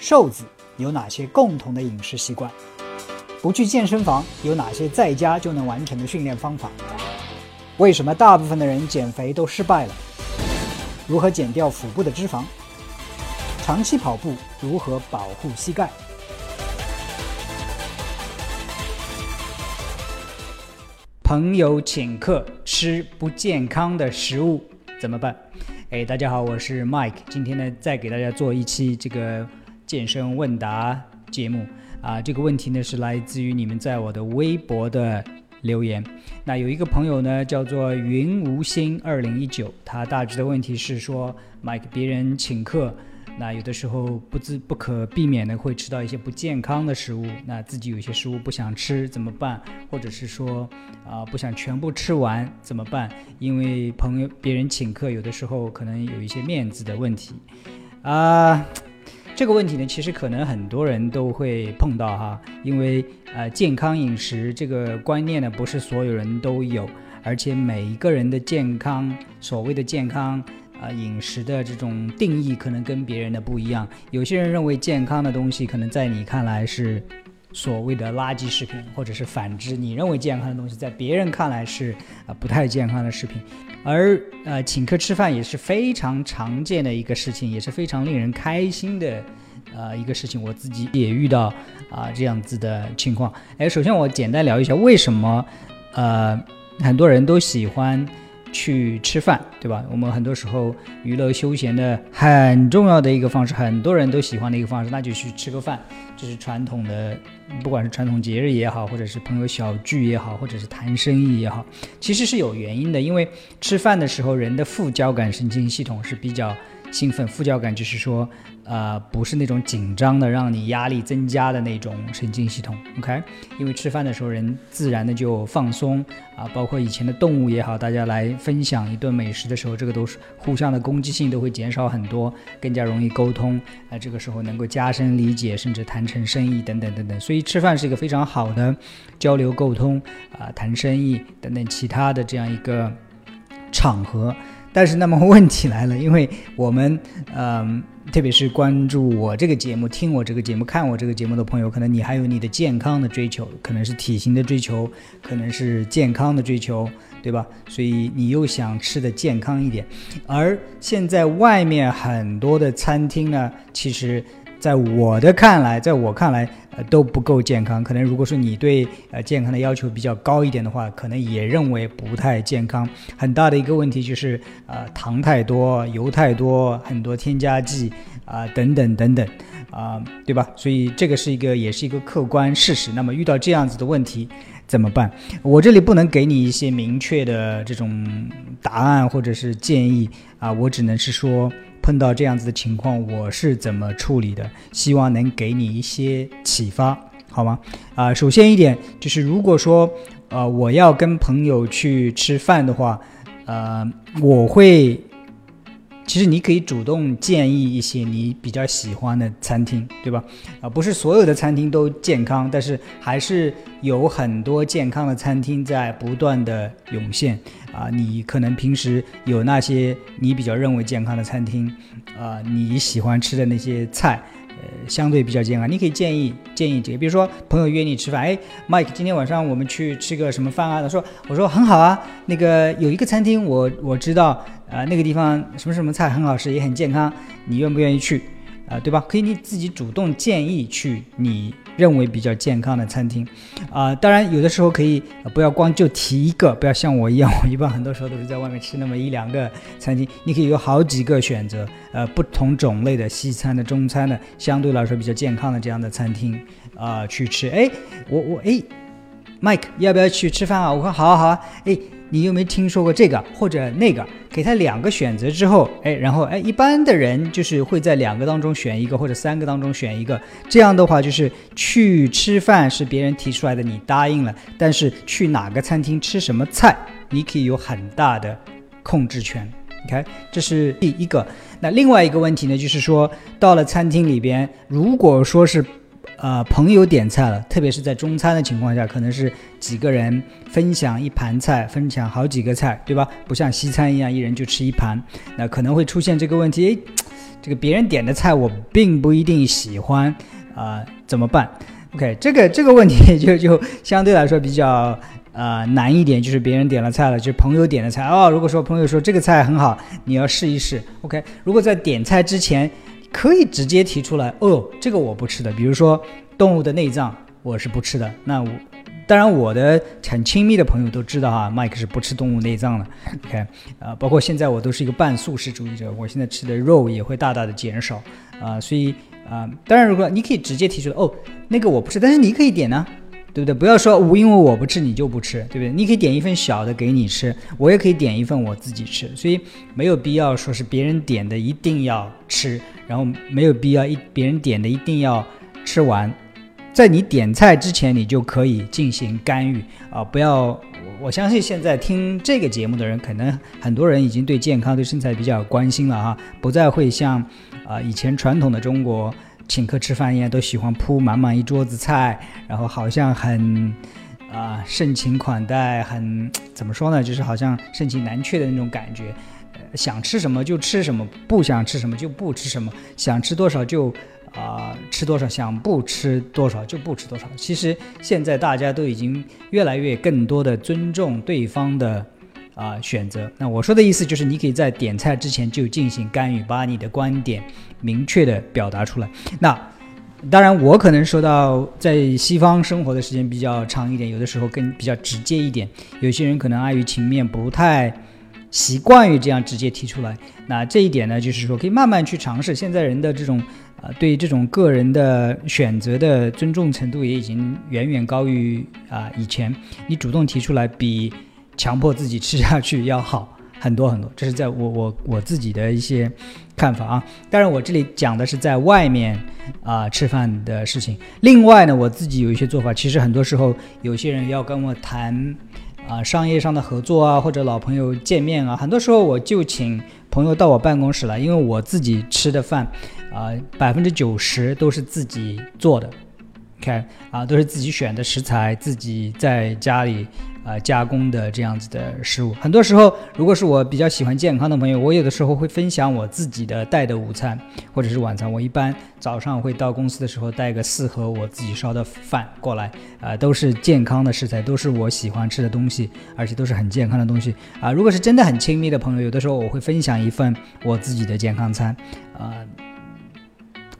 瘦子有哪些共同的饮食习惯？不去健身房有哪些在家就能完成的训练方法？为什么大部分的人减肥都失败了？如何减掉腹部的脂肪？长期跑步如何保护膝盖？朋友请客吃不健康的食物怎么办？哎，大家好，我是 Mike，今天呢再给大家做一期这个。健身问答节目啊，这个问题呢是来自于你们在我的微博的留言。那有一个朋友呢叫做云无心二零一九，他大致的问题是说，买给别人请客，那有的时候不自不可避免的会吃到一些不健康的食物，那自己有些食物不想吃怎么办？或者是说啊不想全部吃完怎么办？因为朋友别人请客，有的时候可能有一些面子的问题啊。这个问题呢，其实可能很多人都会碰到哈，因为呃，健康饮食这个观念呢，不是所有人都有，而且每一个人的健康，所谓的健康啊，饮食的这种定义可能跟别人的不一样。有些人认为健康的东西，可能在你看来是所谓的垃圾食品，或者是反之，你认为健康的东西，在别人看来是啊不太健康的食品。而呃，请客吃饭也是非常常见的一个事情，也是非常令人开心的呃一个事情。我自己也遇到啊这样子的情况。哎，首先我简单聊一下为什么呃很多人都喜欢去吃饭，对吧？我们很多时候娱乐休闲的很重要的一个方式，很多人都喜欢的一个方式，那就去吃个饭。这是传统的，不管是传统节日也好，或者是朋友小聚也好，或者是谈生意也好，其实是有原因的。因为吃饭的时候，人的副交感神经系统是比较。兴奋副交感就是说，呃，不是那种紧张的，让你压力增加的那种神经系统。OK，因为吃饭的时候人自然的就放松啊，包括以前的动物也好，大家来分享一顿美食的时候，这个都是互相的攻击性都会减少很多，更加容易沟通啊，这个时候能够加深理解，甚至谈成生意等等等等。所以吃饭是一个非常好的交流沟通啊，谈生意等等其他的这样一个场合。但是，那么问题来了，因为我们，嗯，特别是关注我这个节目、听我这个节目、看我这个节目的朋友，可能你还有你的健康的追求，可能是体型的追求，可能是健康的追求，对吧？所以你又想吃的健康一点，而现在外面很多的餐厅呢，其实。在我的看来，在我看来，都不够健康。可能如果说你对呃健康的要求比较高一点的话，可能也认为不太健康。很大的一个问题就是，呃，糖太多，油太多，很多添加剂啊，等等等等，啊，对吧？所以这个是一个，也是一个客观事实。那么遇到这样子的问题怎么办？我这里不能给你一些明确的这种答案或者是建议啊，我只能是说。碰到这样子的情况，我是怎么处理的？希望能给你一些启发，好吗？啊，首先一点就是，如果说，呃，我要跟朋友去吃饭的话，呃，我会。其实你可以主动建议一些你比较喜欢的餐厅，对吧？啊，不是所有的餐厅都健康，但是还是有很多健康的餐厅在不断的涌现。啊，你可能平时有那些你比较认为健康的餐厅，啊，你喜欢吃的那些菜。相对比较健康，你可以建议建议这个，比如说朋友约你吃饭，哎，Mike，今天晚上我们去吃个什么饭啊？他说，我说很好啊，那个有一个餐厅，我我知道，啊，那个地方什么什么菜很好吃，也很健康，你愿不愿意去？啊，对吧？可以你自己主动建议去你认为比较健康的餐厅，啊，当然有的时候可以不要光就提一个，不要像我一样，我一般很多时候都是在外面吃那么一两个餐厅，你可以有好几个选择，呃，不同种类的西餐的、中餐的，相对来说比较健康的这样的餐厅啊去吃。哎，我我哎，Mike 要不要去吃饭啊？我说好啊好啊，哎。你有没有听说过这个或者那个？给他两个选择之后，哎，然后哎，一般的人就是会在两个当中选一个，或者三个当中选一个。这样的话，就是去吃饭是别人提出来的，你答应了，但是去哪个餐厅吃什么菜，你可以有很大的控制权。你看，这是第一个。那另外一个问题呢，就是说到了餐厅里边，如果说是。呃，朋友点菜了，特别是在中餐的情况下，可能是几个人分享一盘菜，分享好几个菜，对吧？不像西餐一样，一人就吃一盘，那可能会出现这个问题。诶，这个别人点的菜我并不一定喜欢啊，怎么办？OK，这个这个问题就就相对来说比较呃难一点，就是别人点了菜了，就是朋友点的菜哦。如果说朋友说这个菜很好，你要试一试。OK，如果在点菜之前可以直接提出来，哦，这个我不吃的，比如说动物的内脏我是不吃的，那我。当然，我的很亲密的朋友都知道啊，麦克是不吃动物内脏的。OK，啊，包括现在我都是一个半素食主义者，我现在吃的肉也会大大的减少啊。所以啊，当然，如果你可以直接提出哦，那个我不吃，但是你可以点呢，对不对？不要说我因为我不吃你就不吃，对不对？你可以点一份小的给你吃，我也可以点一份我自己吃，所以没有必要说是别人点的一定要吃，然后没有必要一别人点的一定要吃完。在你点菜之前，你就可以进行干预啊！不要，我我相信现在听这个节目的人，可能很多人已经对健康、对身材比较关心了哈，不再会像啊以前传统的中国请客吃饭一样，都喜欢铺满满一桌子菜，然后好像很啊盛情款待，很怎么说呢？就是好像盛情难却的那种感觉，想吃什么就吃什么，不想吃什么就不吃什么，想吃多少就。啊，吃多少想不吃多少就不吃多少。其实现在大家都已经越来越更多的尊重对方的啊选择。那我说的意思就是，你可以在点菜之前就进行干预，把你的观点明确的表达出来。那当然，我可能说到在西方生活的时间比较长一点，有的时候更比较直接一点。有些人可能碍于情面，不太习惯于这样直接提出来。那这一点呢，就是说可以慢慢去尝试。现在人的这种。啊，对这种个人的选择的尊重程度也已经远远高于啊以前。你主动提出来，比强迫自己吃下去要好很多很多。这是在我我我自己的一些看法啊。当然，我这里讲的是在外面啊吃饭的事情。另外呢，我自己有一些做法。其实很多时候，有些人要跟我谈啊商业上的合作啊，或者老朋友见面啊，很多时候我就请朋友到我办公室来，因为我自己吃的饭。啊，百分之九十都是自己做的，OK，啊，都是自己选的食材，自己在家里啊加工的这样子的食物。很多时候，如果是我比较喜欢健康的朋友，我有的时候会分享我自己的带的午餐或者是晚餐。我一般早上会到公司的时候带个四盒我自己烧的饭过来，啊，都是健康的食材，都是我喜欢吃的东西，而且都是很健康的东西。啊，如果是真的很亲密的朋友，有的时候我会分享一份我自己的健康餐，啊。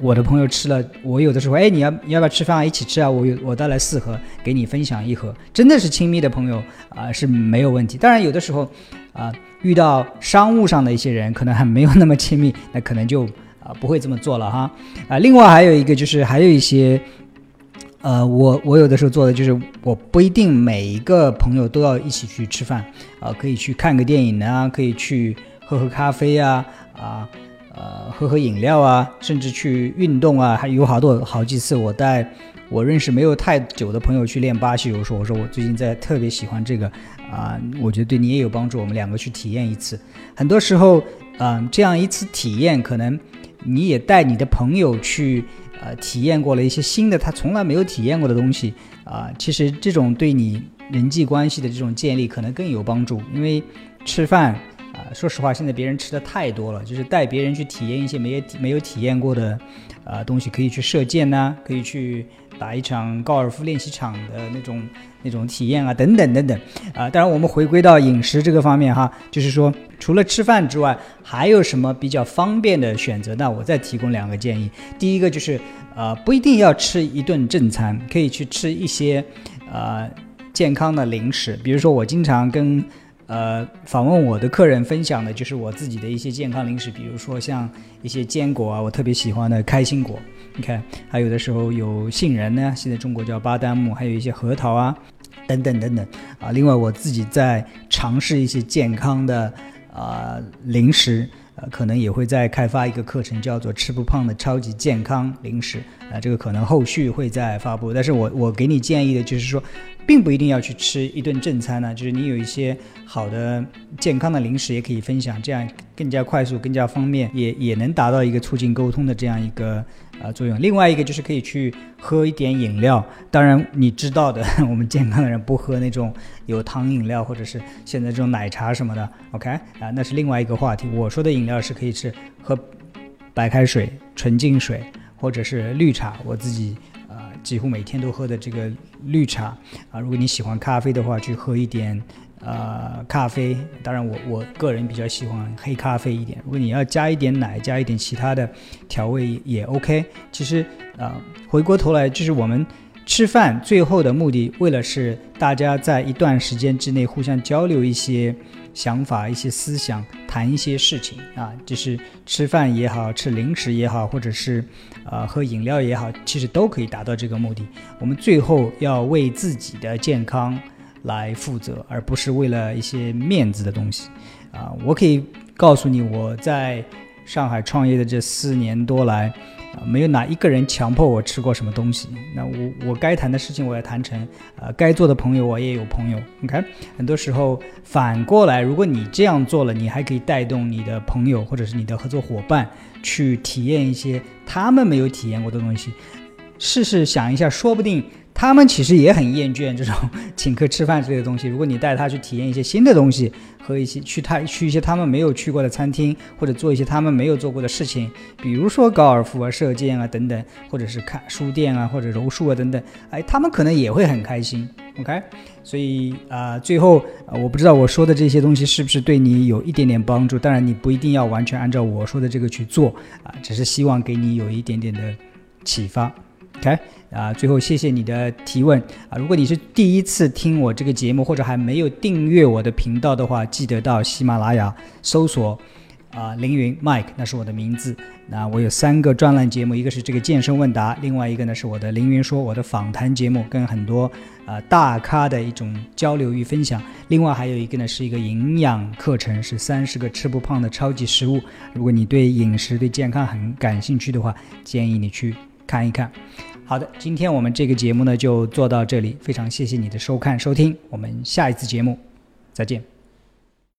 我的朋友吃了，我有的时候，哎，你要你要不要吃饭啊？一起吃啊！我有我带来四盒，给你分享一盒。真的是亲密的朋友啊，是没有问题。当然，有的时候啊，遇到商务上的一些人，可能还没有那么亲密，那可能就啊不会这么做了哈。啊，另外还有一个就是，还有一些，呃，我我有的时候做的就是，我不一定每一个朋友都要一起去吃饭啊，可以去看个电影啊，可以去喝喝咖啡啊，啊。呃喝喝饮料啊，甚至去运动啊，还有好多好几次，我带我认识没有太久的朋友去练巴西柔术。我说我最近在特别喜欢这个啊，我觉得对你也有帮助。我们两个去体验一次。很多时候，嗯，这样一次体验，可能你也带你的朋友去呃体验过了一些新的他从来没有体验过的东西啊。其实这种对你人际关系的这种建立可能更有帮助，因为吃饭。说实话，现在别人吃的太多了，就是带别人去体验一些没有没有体验过的，呃东西，可以去射箭呐，可以去打一场高尔夫练习场的那种那种体验啊，等等等等，啊，当然我们回归到饮食这个方面哈，就是说除了吃饭之外，还有什么比较方便的选择？那我再提供两个建议，第一个就是，呃，不一定要吃一顿正餐，可以去吃一些，呃，健康的零食，比如说我经常跟。呃，访问我的客人分享的就是我自己的一些健康零食，比如说像一些坚果啊，我特别喜欢的开心果，你看，还有的时候有杏仁呢，现在中国叫巴旦木，还有一些核桃啊，等等等等啊。另外，我自己在尝试一些健康的啊零食，呃，可能也会再开发一个课程，叫做吃不胖的超级健康零食啊，这个可能后续会再发布。但是我我给你建议的就是说。并不一定要去吃一顿正餐呢，就是你有一些好的健康的零食也可以分享，这样更加快速、更加方便，也也能达到一个促进沟通的这样一个呃作用。另外一个就是可以去喝一点饮料，当然你知道的，我们健康的人不喝那种有糖饮料或者是现在这种奶茶什么的。OK 啊，那是另外一个话题。我说的饮料是可以吃喝。白开水、纯净水，或者是绿茶。我自己几乎每天都喝的这个绿茶啊。如果你喜欢咖啡的话，去喝一点呃咖啡。当然我我个人比较喜欢黑咖啡一点。如果你要加一点奶，加一点其他的调味也 OK。其实啊，回过头来就是我们。吃饭最后的目的，为了是大家在一段时间之内互相交流一些想法、一些思想，谈一些事情啊，就是吃饭也好吃零食也好，或者是呃喝饮料也好，其实都可以达到这个目的。我们最后要为自己的健康来负责，而不是为了一些面子的东西啊。我可以告诉你，我在上海创业的这四年多来。没有哪一个人强迫我吃过什么东西。那我我该谈的事情我要谈成，呃，该做的朋友我也有朋友。你看，很多时候反过来，如果你这样做了，你还可以带动你的朋友或者是你的合作伙伴去体验一些他们没有体验过的东西。试试想一下，说不定。他们其实也很厌倦这种请客吃饭之类的东西。如果你带他去体验一些新的东西，和一些去他去一些他们没有去过的餐厅，或者做一些他们没有做过的事情，比如说高尔夫啊、射箭啊等等，或者是看书店啊，或者柔术啊等等，哎，他们可能也会很开心。OK，所以啊，最后啊，我不知道我说的这些东西是不是对你有一点点帮助。当然，你不一定要完全按照我说的这个去做啊，只是希望给你有一点点的启发。OK，啊，最后谢谢你的提问啊！如果你是第一次听我这个节目，或者还没有订阅我的频道的话，记得到喜马拉雅搜索啊凌云 Mike，那是我的名字。那我有三个专栏节目，一个是这个健身问答，另外一个呢是我的凌云说，我的访谈节目，跟很多啊大咖的一种交流与分享。另外还有一个呢是一个营养课程，是三十个吃不胖的超级食物。如果你对饮食、对健康很感兴趣的话，建议你去。看一看，好的，今天我们这个节目呢就做到这里，非常谢谢你的收看收听，我们下一次节目再见。